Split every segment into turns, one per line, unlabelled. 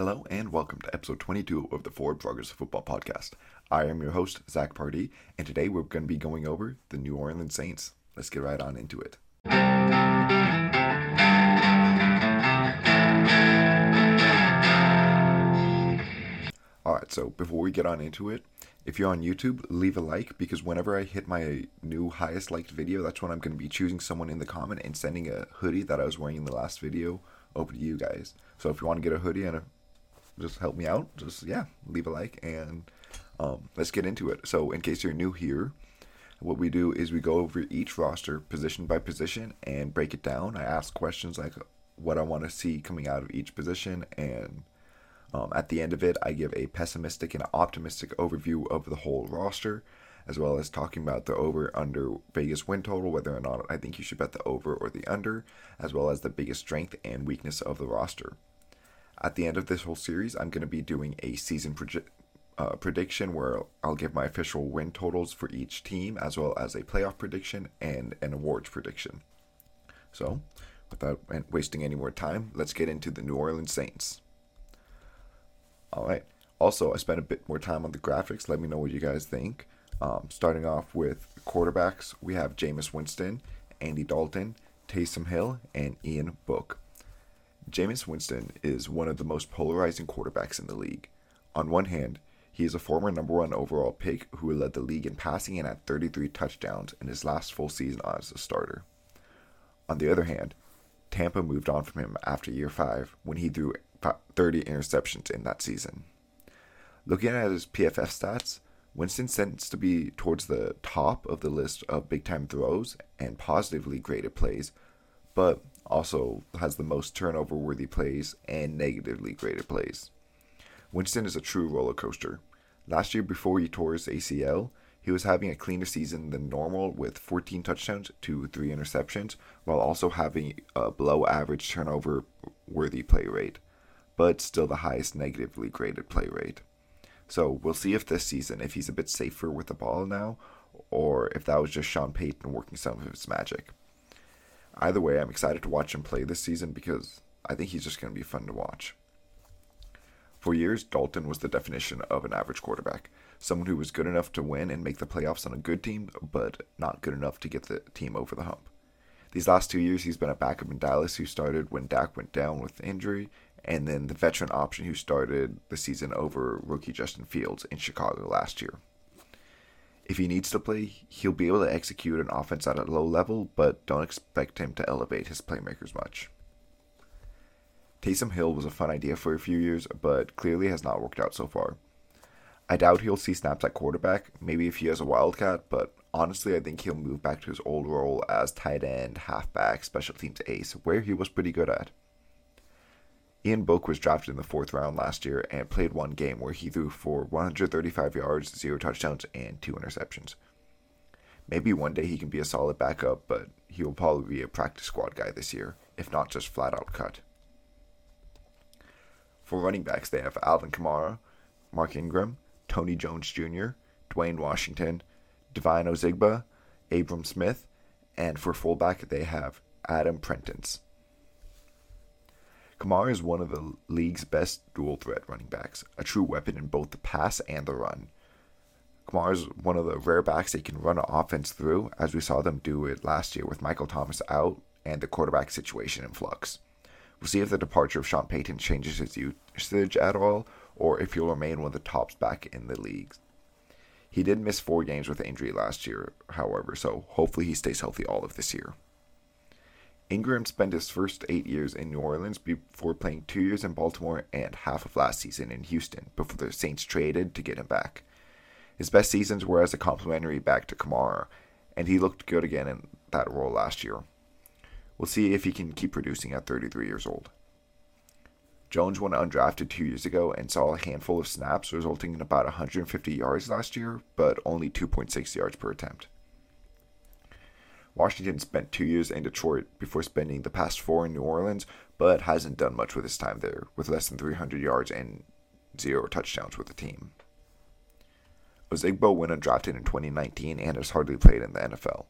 Hello and welcome to episode 22 of the Forward Progress Football podcast. I am your host, Zac Pardi, and today we're going to be going over the New Orleans Saints. Let's get right on into it. Alright, so before we get on into it, if you're on YouTube, leave a like because whenever I hit my new highest liked video, that's when I'm going to be choosing someone in the comment and sending a hoodie that I was wearing in the last video over to you guys. So if you want to get a hoodie and a, just help me out, just yeah, leave a like and um, let's get into it. So in case you're new here, what we do is we go over each roster position by position and break it down. I ask questions like what I want to see coming out of each position and um, at the end of it, I give a pessimistic and optimistic overview of the whole roster, as well as talking about the over under Vegas win total, whether or not I think you should bet the over or the under, as well as the biggest strength and weakness of the roster. At the end of this whole series, I'm going to be doing a season proje- uh, prediction where I'll give my official win totals for each team, as well as a playoff prediction and an awards prediction. So, without wasting any more time, let's get into the New Orleans Saints. All right. Also, I spent a bit more time on the graphics. Let me know what you guys think. Um, starting off with quarterbacks, we have Jameis Winston, Andy Dalton, Taysom Hill, and Ian Book. Jameis Winston is one of the most polarizing quarterbacks in the league. On one hand, he is a former number one overall pick who led the league in passing and had 33 touchdowns in his last full season as a starter. On the other hand, Tampa moved on from him after year five when he threw 30 interceptions in that season. Looking at his PFF stats, Winston tends to be towards the top of the list of big time throws and positively graded plays, but also has the most turnover worthy plays and negatively graded plays. Winston is a true roller coaster. Last year, before he tore his ACL, he was having a cleaner season than normal with 14 touchdowns to 3 interceptions, while also having a below average turnover worthy play rate but still the highest negatively graded play rate. So we'll see if this season, if he's a bit safer with the ball now, or if that was just Sean Payton working some of his magic. Either way, I'm excited to watch him play this season because I think he's just going to be fun to watch. For years, Dalton was the definition of an average quarterback someone who was good enough to win and make the playoffs on a good team, but not good enough to get the team over the hump. These last two years, he's been a backup in Dallas who started when Dak went down with injury and then the veteran option who started the season over rookie Justin Fields in Chicago last year. If he needs to play, he'll be able to execute an offense at a low level, but don't expect him to elevate his playmakers much. Taysom Hill was a fun idea for a few years, but clearly has not worked out so far. I doubt he'll see snaps at quarterback, maybe if he has a wildcat, but honestly, I think he'll move back to his old role as tight end, halfback, special teams ace, where he was pretty good at. Ian Book was drafted in the fourth round last year and played one game where he threw for 135 yards, zero touchdowns, and two interceptions. Maybe one day he can be a solid backup, but he will probably be a practice squad guy this year, if not just flat out cut. For running backs, they have Alvin Kamara, Mark Ingram, Tony Jones Jr., Dwayne Washington, Devine Ozigbo, Abram Smith, and for fullback, they have Adam Prentice. Kamara is one of the league's best dual threat running backs, a true weapon in both the pass and the run. Kamara is one of the rare backs they can run an offense through, as we saw them do it last year with Michael Thomas out and the quarterback situation in flux. We'll see if the departure of Sean Payton changes his usage at all, or if he'll remain one of the tops back in the league. He did miss four games with injury last year, however, so hopefully he stays healthy all of this year. Ingram spent his first eight years in New Orleans before playing two years in Baltimore and half of last season in Houston before the Saints traded to get him back. His best seasons were as a complementary back to Kamara, and he looked good again in that role last year. We'll see if he can keep producing at 33 years old. Jones went undrafted two years ago and saw a handful of snaps, resulting in about 150 yards last year, but only 2.6 yards per attempt. Washington spent two years in Detroit before spending the past four in New Orleans, but hasn't done much with his time there, with less than 300 yards and zero touchdowns with the team. Ozigbo went undrafted in 2019 and has hardly played in the NFL.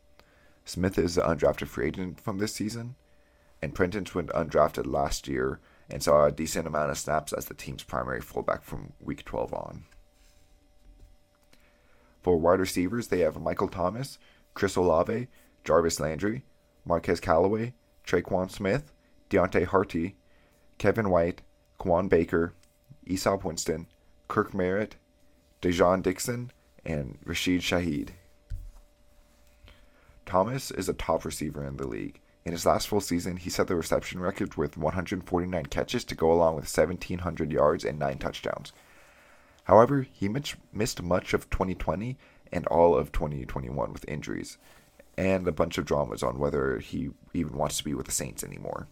Smith is the undrafted free agent from this season, and Prentice went undrafted last year and saw a decent amount of snaps as the team's primary fullback from week 12 on. For wide receivers, they have Michael Thomas, Chris Olave, Jarvis Landry, Marquez Callaway, Tre'Quan Smith, Deonte Harty, Kevin White, Kawaan Baker, Easop Winston, Kirk Merritt, Dai'Jean Dixon, and Rashid Shaheed. Thomas is a top receiver in the league. In his last full season, he set the reception record with 149 catches to go along with 1,700 yards and 9 touchdowns. However, he missed much of 2020 and all of 2021 with injuries, and a bunch of dramas on whether he even wants to be with the Saints anymore.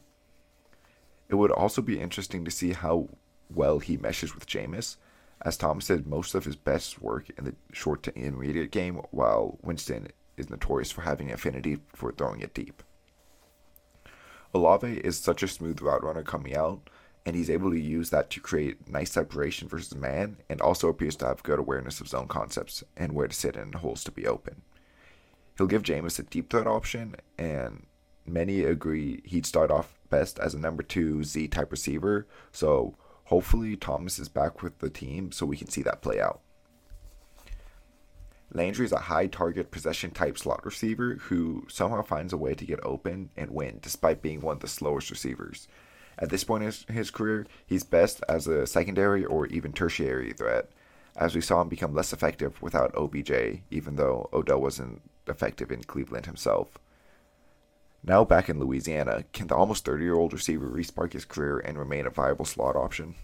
It would also be interesting to see how well he meshes with Jameis, as Thomas did most of his best work in the short to intermediate game, while Winston is notorious for having affinity for throwing it deep. Olave is such a smooth route runner coming out, and he's able to use that to create nice separation versus man, and also appears to have good awareness of zone concepts and where to sit in holes to be open. He'll give Jameis a deep threat option, and many agree he'd start off best as a number two Z type receiver, so hopefully Thomas is back with the team so we can see that play out. Landry is a high target possession type slot receiver who somehow finds a way to get open and win despite being one of the slowest receivers. At this point in his career, he's best as a secondary or even tertiary threat, as we saw him become less effective without OBJ, even though Odell wasn't effective in Cleveland himself. Now back in Louisiana, can the almost 30 year old receiver respark his career and remain a viable slot option?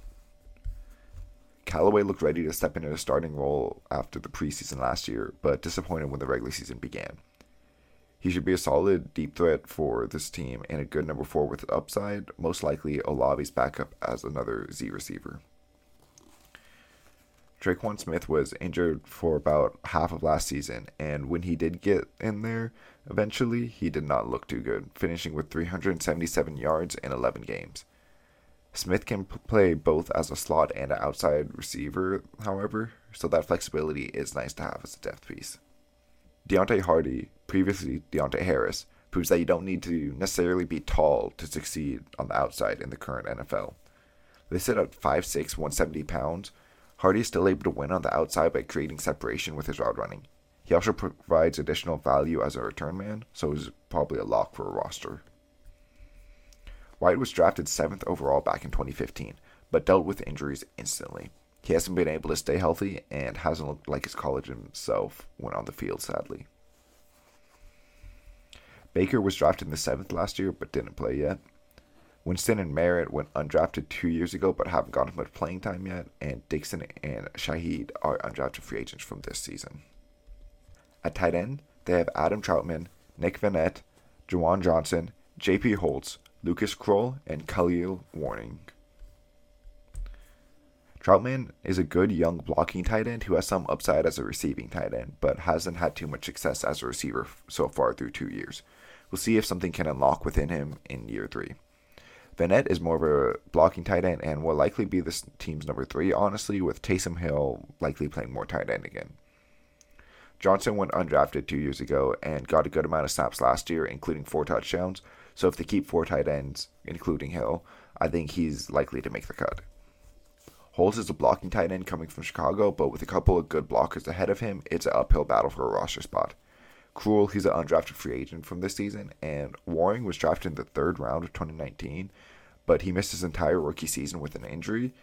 Callaway looked ready to step into a starting role after the preseason last year, but disappointed when the regular season began. He should be a solid deep threat for this team and a good number four with upside, most likely Olave's backup as another Z receiver. Tre'Quan Smith was injured for about half of last season, and when he did get in there, eventually, he did not look too good, finishing with 377 yards in 11 games. Smith can play both as a slot and an outside receiver, however, so that flexibility is nice to have as a depth piece. Deonte Harty, previously Deonte Harris, proves that you don't need to necessarily be tall to succeed on the outside in the current NFL. Listed at 5'6, 170 pounds, Harty is still able to win on the outside by creating separation with his route running. He also provides additional value as a return man, so is probably a lock for a roster. White was drafted 7th overall back in 2015, but dealt with injuries instantly. He hasn't been able to stay healthy and hasn't looked like his college himself when on the field, sadly. Baker was drafted in the 7th last year but didn't play yet. Winston and Merritt went undrafted two years ago but haven't gotten much playing time yet, and Dixon and Shaheed are undrafted free agents from this season. At tight end, they have Adam Trautman, Nick Vannett, Juwan Johnson, J.P. Holtz, Lucas Krull, and Kahale Warring. Trautman is a good young blocking tight end who has some upside as a receiving tight end, but hasn't had too much success as a receiver so far through two years. We'll see if something can unlock within him in year three. Vannett is more of a blocking tight end and will likely be this team's number three, honestly, with Taysom Hill likely playing more tight end again. Johnson went undrafted two years ago and got a good amount of snaps last year, including four touchdowns, so if they keep four tight ends, including Hill, I think he's likely to make the cut. Holtz is a blocking tight end coming from Chicago, but with a couple of good blockers ahead of him, it's an uphill battle for a roster spot. Krull, he's an undrafted free agent from this season, and Warring was drafted in the third round of 2019, but he missed his entire rookie season with an injury,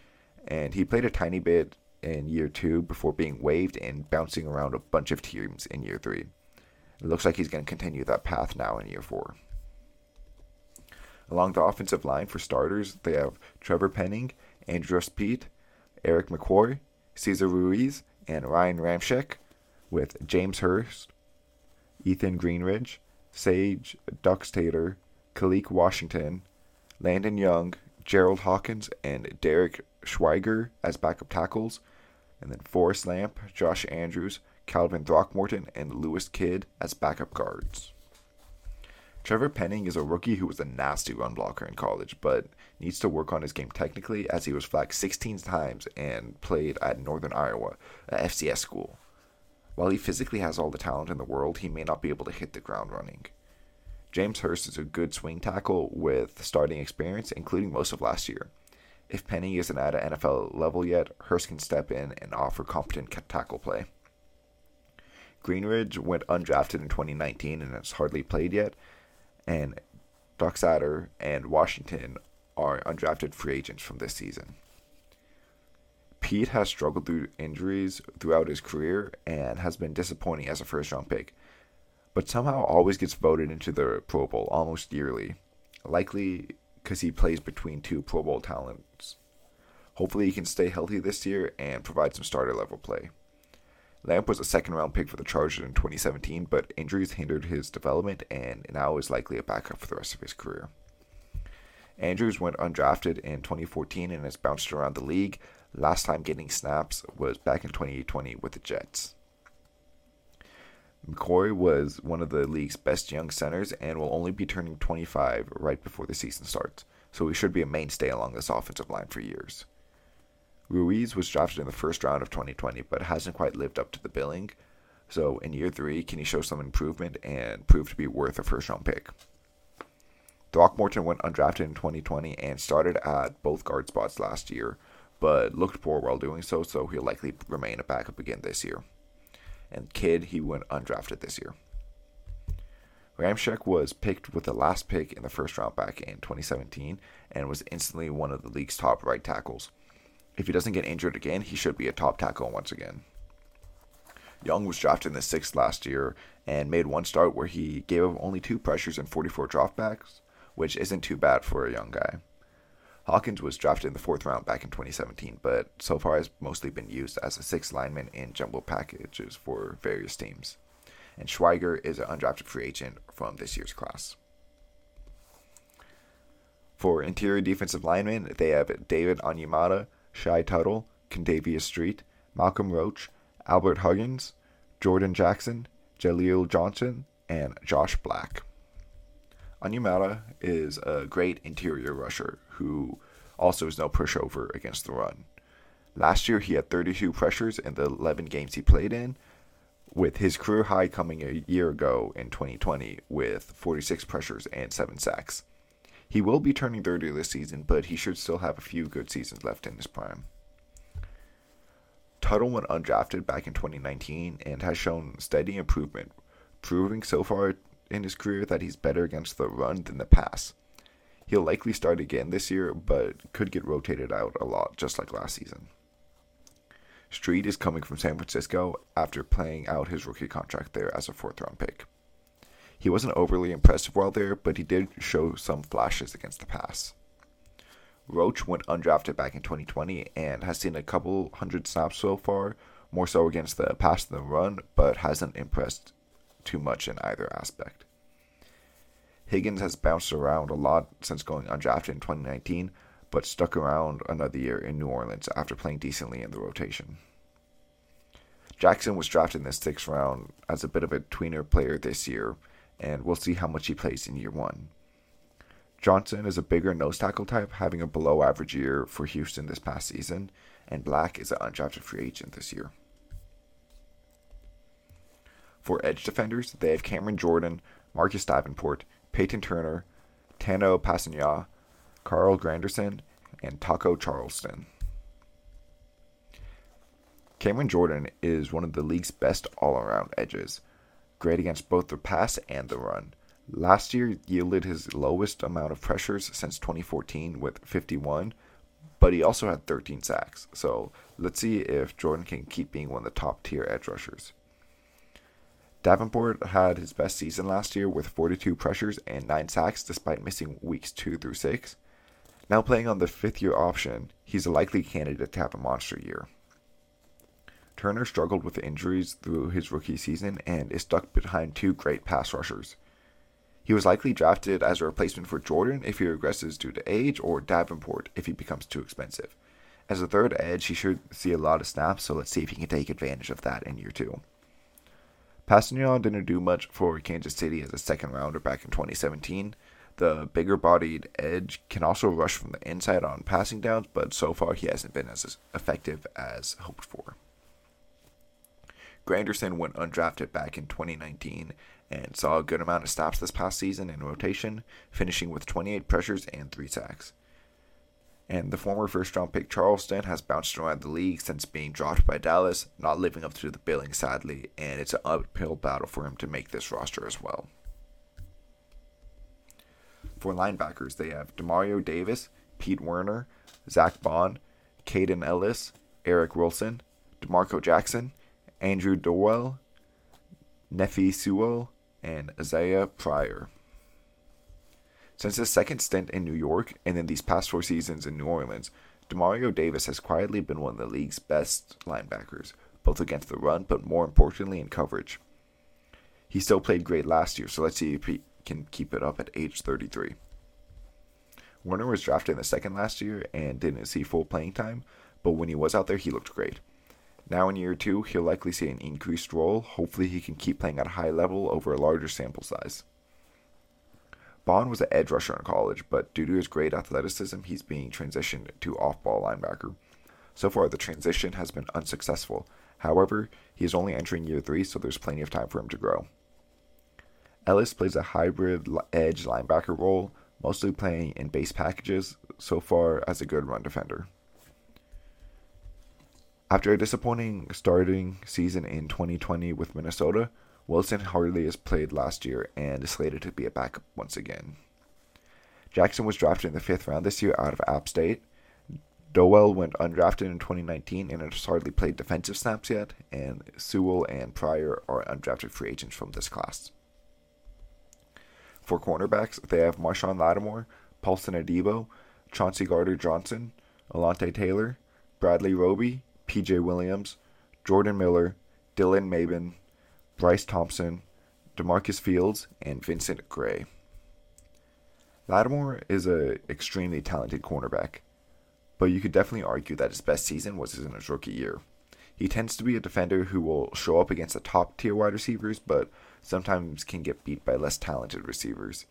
and he played a tiny bit in year two before being waived and bouncing around a bunch of teams in year three. It looks like he's going to continue that path now in year four. Along the offensive line for starters, they have Trevor Penning, Andrus Peat, Erik McCoy, Cesar Ruiz, and Ryan Ramczyk, with James Hurst, Ethan Greenidge, Sage Doxtater, Khaleke Washington, Landon Young, Gerald Hawkins, and Derek Schweiger as backup tackles, and then Forrest Lamp, Josh Andrews, Calvin Throckmorton, and Lewis Kidd as backup guards. Trevor Penning is a rookie who was a nasty run blocker in college, but needs to work on his game technically as he was flagged 16 times and played at Northern Iowa, a FCS school. While he physically has all the talent in the world, he may not be able to hit the ground running. James Hurst is a good swing tackle with starting experience, including most of last year. if Penning isn't at an NFL level yet, Hurst can step in and offer competent tackle play. Greenidge went undrafted in 2019 and has hardly played yet, and Doxtater and Washington are undrafted free agents from this season. Peat has struggled through injuries throughout his career and has been disappointing as a first round pick, but somehow always gets voted into the Pro Bowl almost yearly, likely because he plays between two Pro Bowl talents. Hopefully, he can stay healthy this year and provide some starter level play. Lamp was a second round pick for the Chargers in 2017, but injuries hindered his development and now is likely a backup for the rest of his career. Andrews went undrafted in 2014 and has bounced around the league. Last time getting snaps was back in 2020 with the Jets. McCoy was one of the league's best young centers and will only be turning 25 right before the season starts, so he should be a mainstay along this offensive line for years. Ruiz was drafted in the first round of 2020 but hasn't quite lived up to the billing, so in year three, can he show some improvement and prove to be worth a first round pick? Throckmorton went undrafted in 2020 and started at both guard spots last year, but looked poor while doing so, so he'll likely remain a backup again this year and Kidd, he went undrafted this year. Ramczyk was picked with the last pick in the first round back in 2017 and was instantly one of the league's top right tackles. If he doesn't get injured again, he should be a top tackle once again. Young was drafted in the sixth last year and made one start where he gave up only two pressures and 44 dropbacks, which isn't too bad for a young guy. Hawkins was drafted in the fourth round back in 2017, but so far has mostly been used as a sixth lineman in jumbo packages for various teams. And Schweiger is an undrafted free agent from this year's class. For interior defensive linemen, they have David Onyemata, Shy Tuttle, Kentavius Street, Malcolm Roach, Albert Huggins, Jordan Jackson, Jaleel Johnson, and Josh Black. Onyemata is a great interior rusher who also is no pushover against the run. Last year, he had 32 pressures in the 11 games he played in, with his career high coming a year ago in 2020 with 46 pressures and 7 sacks. He will be turning 30 this season, but he should still have a few good seasons left in his prime. Tuttle went undrafted back in 2019 and has shown steady improvement, proving so far in his career that he's better against the run than the pass. He'll likely start again this year, but could get rotated out a lot, just like last season. Street is coming from San Francisco after playing out his rookie contract there as a fourth round pick. He wasn't overly impressive while there, but he did show some flashes against the pass. Roach went undrafted back in 2020 and has seen a couple hundred snaps so far, more so against the pass than the run, but hasn't impressed too much in either aspect. Huggins has bounced around a lot since going undrafted in 2019, but stuck around another year in New Orleans after playing decently in the rotation. Jackson was drafted in the sixth round as a bit of a tweener player this year, and we'll see how much he plays in year one. Johnson is a bigger nose tackle type, having a below average year for Houston this past season, and Black is an undrafted free agent this year. For edge defenders, they have Cameron Jordan, Marcus Davenport, Payton Turner, Tanoh Kpassagnon, Carl Granderson, and Taco Charlton. Cameron Jordan is one of the league's best all around edges, great against both the pass and the run. Last year yielded his lowest amount of pressures since 2014 with 51, but he also had 13 sacks. So let's see if Jordan can keep being one of the top tier edge rushers. Davenport had his best season last year with 42 pressures and 9 sacks despite missing weeks 2 through 6. Now playing on the fifth year option, he's a likely candidate to have a monster year. Turner struggled with injuries through his rookie season and is stuck behind two great pass rushers. He was likely drafted as a replacement for Jordan if he regresses due to age, or Davenport if he becomes too expensive. As a third edge, he should see a lot of snaps, so let's see if he can take advantage of that in year two. Kpassagnon didn't do much for Kansas City as a second rounder back in 2017. The bigger bodied edge can also rush from the inside on passing downs, but so far he hasn't been as effective as hoped for. Granderson went undrafted back in 2019 and saw a good amount of stops this past season in rotation, finishing with 28 pressures and 3 sacks. And the former first round pick Charlton has bounced around the league since being dropped by Dallas, not living up to the billing sadly, and it's an uphill battle for him to make this roster as well. For linebackers, they have Demario Davis, Pete Werner, Zack Baun, Kaden Ellis, Eric Wilson, D'Marco Jackson, Andrew Dowell, Nephi Sewell, and Isaiah Pryor. Since his second stint in New York and in these past four seasons in New Orleans, Demario Davis has quietly been one of the league's best linebackers, both against the run, but more importantly in coverage. He still played great last year, so let's see if he can keep it up at age 33. Werner was drafted in the second last year and didn't see full playing time, but when he was out there, he looked great. Now in year two, he'll likely see an increased role. Hopefully, he can keep playing at a high level over a larger sample size. Baun was an edge rusher in college, but due to his great athleticism, he's being transitioned to off ball linebacker. So far, the transition has been unsuccessful. However, he is only entering year three, so there's plenty of time for him to grow. Ellis plays a hybrid edge linebacker role, mostly playing in base packages, so far as a good run defender. After a disappointing starting season in 2020 with Minnesota, Wilson hardly has played last year and is slated to be a backup once again. Jackson was drafted in the fifth round this year out of App State. Dowell went undrafted in 2019 and has hardly played defensive snaps yet, and Sewell and Pryor are undrafted free agents from this class. For cornerbacks, they have Marshon Lattimore, Paulson Adebo, Chauncey Gardner Johnson, Alontae Taylor, Bradley Roby, PJ Williams, Jordan Miller, Dylan Mabin, Bryce Thompson, Demarcus Fields, and Vincent Gray. Lattimore is an extremely talented cornerback, but you could definitely argue that his best season was in his rookie year. He tends to be a defender who will show up against the top tier wide receivers, but sometimes can get beat by less talented receivers.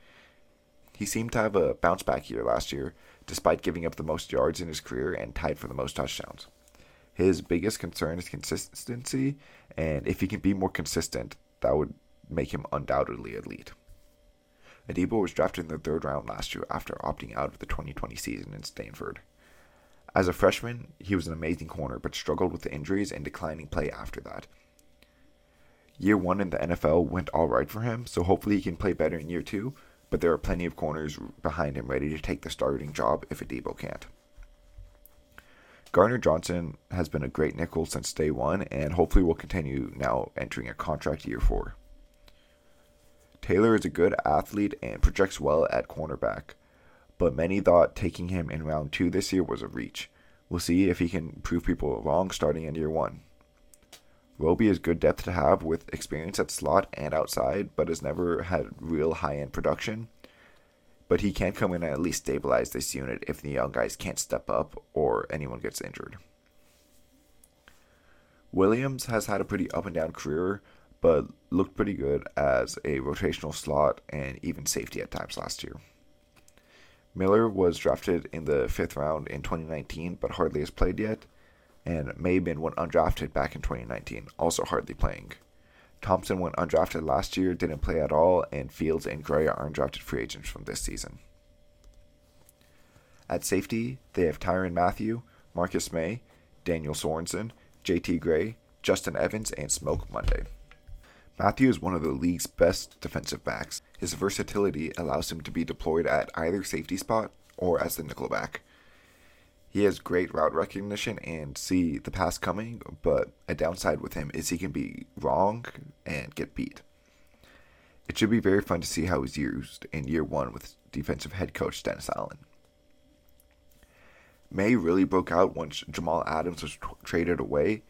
He seemed to have a bounce back year last year, despite giving up the most yards in his career and tied for the most touchdowns. His biggest concern is consistency, and if he can be more consistent, that would make him undoubtedly elite. Adebo was drafted in the third round last year after opting out of the 2020 season in Stanford. As a freshman, he was an amazing corner, but struggled with injuries and declining play after that. Year one in the NFL went all right for him, so hopefully he can play better in year two, but there are plenty of corners behind him ready to take the starting job if Adebo can't. Gardner Johnson has been a great nickel since day one and hopefully will continue now entering a contract year four. Taylor is a good athlete and projects well at cornerback, but many thought taking him in round two this year was a reach. We'll see if he can prove people wrong starting in year one. Roby is good depth to have with experience at slot and outside, but has never had real high end production but he can come in and at least stabilize this unit if the young guys can't step up or anyone gets injured. Williams has had a pretty up and down career, but looked pretty good as a rotational slot and even safety at times last year. Miller was drafted in the fifth round in 2019, but hardly has played yet, and Mabin went undrafted back in 2019, also hardly playing. Thompson went undrafted last year, didn't play at all, and Fields and Gray are undrafted free agents from this season. At safety, they have Tyrann Mathieu, Marcus Maye, Daniel Sorensen, JT Gray, Justin Evans, and Smoke Monday. Mathieu is one of the league's best defensive backs. His versatility allows him to be deployed at either safety spot or as the nickelback. He has great route recognition and see the pass coming, but a downside with him is he can be wrong and get beat. It should be very fun to see how he's used in year one with defensive head coach Dennis Allen. Maye really broke out once Jamal Adams was t- traded away,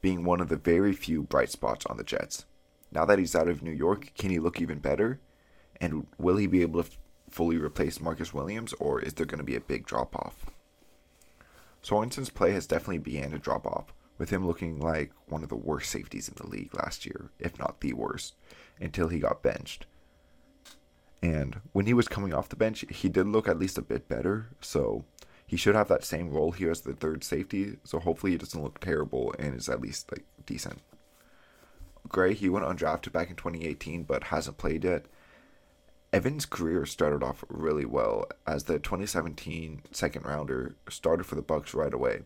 being one of the very few bright spots on the Jets. Now that he's out of New York, can he look even better? And will he be able to f- fully replace Marcus Williams, or is there going to be a big drop off? Sorensen's play has definitely began to drop off, with him looking like one of the worst safeties in the league last year, if not the worst, until he got benched. And when he was coming off the bench, he did look at least a bit better, so he should have that same role here as the third safety, so hopefully he doesn't look terrible and is at least like decent. Gray, he went undrafted back in 2018 but hasn't played yet. Evans' career started off really well as the 2017 second rounder started for the Bucs right away.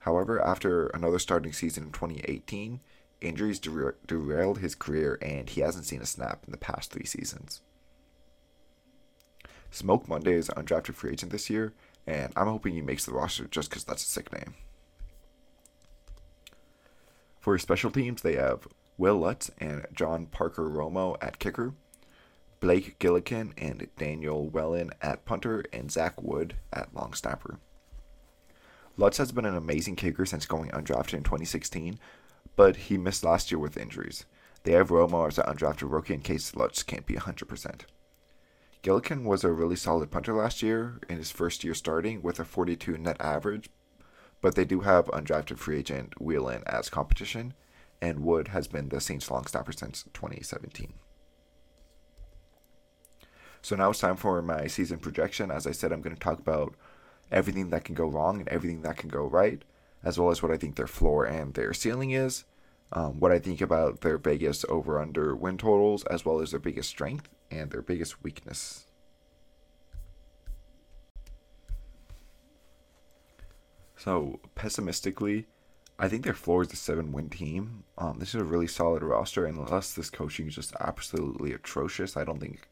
However, after another starting season in 2018, injuries dera- derailed his career and he hasn't seen a snap in the past three seasons. Smoke Monday is undrafted free agent this year, and I'm hoping he makes the roster just because that's a sick name. For special teams, they have Wil Lutz and John Parker Romo at kicker, Blake Gillikin and Daniel Whelan at punter, and Zach Wood at long snapper. Lutz has been an amazing kicker since going undrafted in 2016, but he missed last year with injuries. They have Romo as an undrafted rookie in case Lutz can't be 100%. Gillikin was a really solid punter last year in his first year starting with a 42 net average, but they do have undrafted free agent Whelan as competition, and Wood has been the Saints long snapper since 2017. So now it's time for my season projection. As I said, I'm going to talk about everything that can go wrong and everything that can go right, as well as what I think their floor and their ceiling is, um, what I think about their Vegas over under win totals, as well as their biggest strength and their biggest weakness. So, pessimistically, I think their floor is a seven win team. Um, this is a really solid roster, and unless this coaching is just absolutely atrocious, I don't think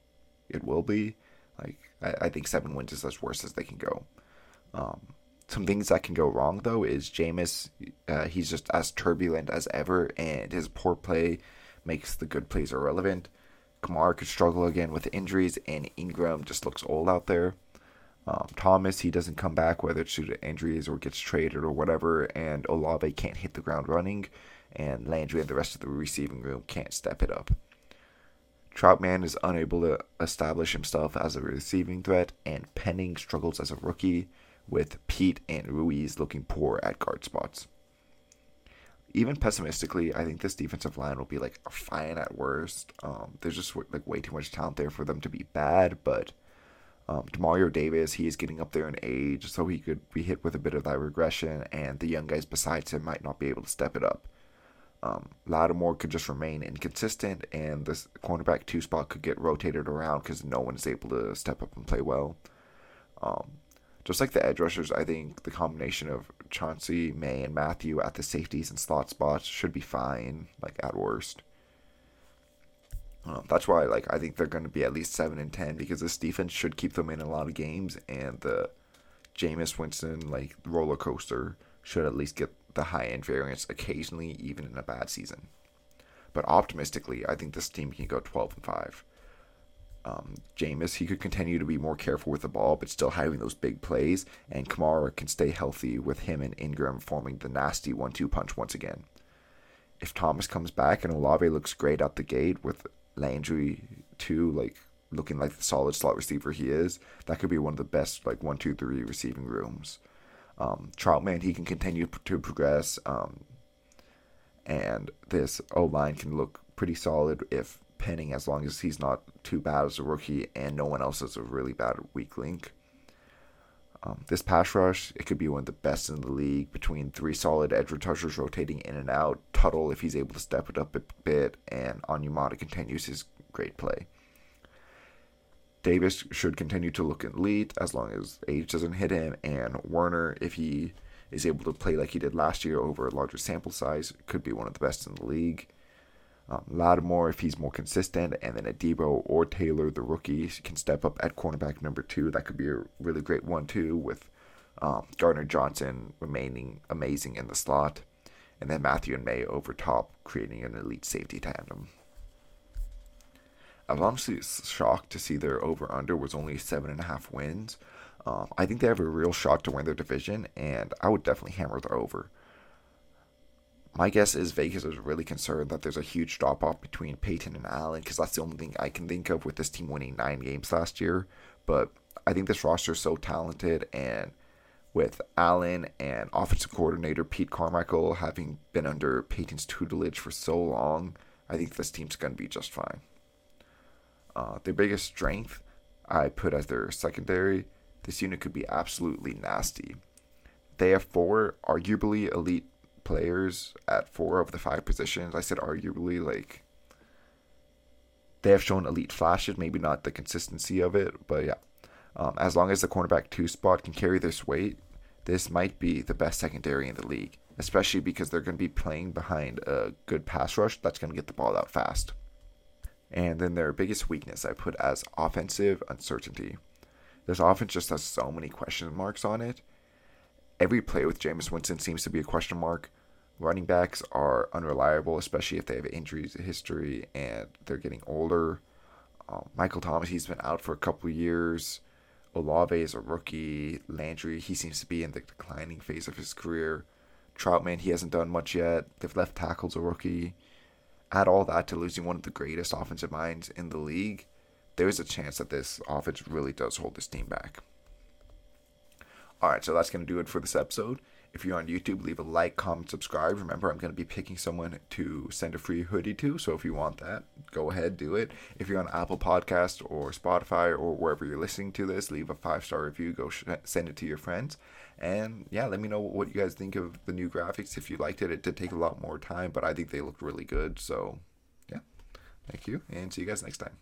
it will be. Like I, I think seven wins is as worst as they can go. Um, some things that can go wrong though is Jameis. Uh, he's just as turbulent as ever, and his poor play makes the good plays irrelevant. Kamara could struggle again with injuries, and Ingram just looks old out there. Um, Thomas, he doesn't come back, whether it's due to injuries or gets traded or whatever, and Olave can't hit the ground running, and Landry and the rest of the receiving room can't step it up. Trautman is unable to establish himself as a receiving threat, and Penning struggles as a rookie, with Peat and Ruiz looking poor at guard spots. Even pessimistically, I think this defensive line will be like fine at worst. Um, there's just like way too much talent there for them to be bad, but um, Demario Davis, he is getting up there in age, so he could be hit with a bit of that regression, and the young guys besides him might not be able to step it up. Um, Lattimore could just remain inconsistent, and this cornerback two spot could get rotated around because no one is able to step up and play well. Um, just like the edge rushers, I think the combination of Chauncey, Maye, and Mathieu at the safeties and slot spots should be fine, like at worst. Um, that's why, like, I think they're going to be at least seven and ten because this defense should keep them in a lot of games, and the Jameis Winston like roller coaster should at least get the high end variance occasionally, even in a bad season. But optimistically, I think this team can go 12 and 5. Um, Jameis, he could continue to be more careful with the ball, but still having those big plays, and Kamara can stay healthy with him and Ingram forming the nasty one two punch once again. If Thomas comes back and Olave looks great out the gate with Landry too, like looking like the solid slot receiver he is, that could be one of the best like one two three receiving rooms um, Trautman, he can continue to progress. Um, and this O line can look pretty solid if Penning, as long as he's not too bad as a rookie and no one else is a really bad weak link. Um, this pass rush, it could be one of the best in the league between three solid edge rushers rotating in and out. Tuttle, if he's able to step it up a bit, and Onyemata continues his great play. Davis should continue to look elite as long as age doesn't hit him, and Werner, if he is able to play like he did last year over a larger sample size, could be one of the best in the league. Um, Lattimore, if he's more consistent, and then Adebo or Taylor, the rookie, can step up at cornerback number two. That could be a really great one, too, with um, Gardner Johnson remaining amazing in the slot, and then Mathieu and Maye over top, creating an elite safety tandem. I was honestly shocked to see their over under was only seven and a half wins. Um, I think they have a real shot to win their division, and I would definitely hammer the over. My guess is Vegas is really concerned that there's a huge drop off between Payton and Allen because that's the only thing I can think of with this team winning nine games last year. But I think this roster is so talented, and with Allen and offensive coordinator Pete Carmichael having been under Payton's tutelage for so long, I think this team's going to be just fine. Uh, their biggest strength, I put as their secondary. This unit could be absolutely nasty. They have four arguably elite players at four of the five positions. I said arguably, like They have shown elite flashes, maybe not the consistency of it, but yeah. Um, as long as the cornerback two spot can carry this weight, this might be the best secondary in the league, especially because they're going to be playing behind a good pass rush that's going to get the ball out fast. And then their biggest weakness I put as offensive uncertainty. This offense just has so many question marks on it. Every play with Jameis Winston seems to be a question mark. Running backs are unreliable, especially if they have injuries history and they're getting older. Um, Michael Thomas, he's been out for a couple years. Olave is a rookie. Landry, he seems to be in the declining phase of his career. Trautman, he hasn't done much yet. They've left tackles a rookie. Add all that to losing one of the greatest offensive minds in the league, there's a chance that this offense really does hold this team back. All right, so that's going to do it for this episode. If you're on YouTube, leave a like, comment, subscribe. Remember, I'm going to be picking someone to send a free hoodie to. So if you want that, go ahead, do it. If you're on Apple Podcast or Spotify or wherever you're listening to this, leave a five star review. Go sh- send it to your friends. And yeah, let me know what you guys think of the new graphics. If you liked it, it did take a lot more time, but I think they looked really good. So yeah, thank you, and see you guys next time.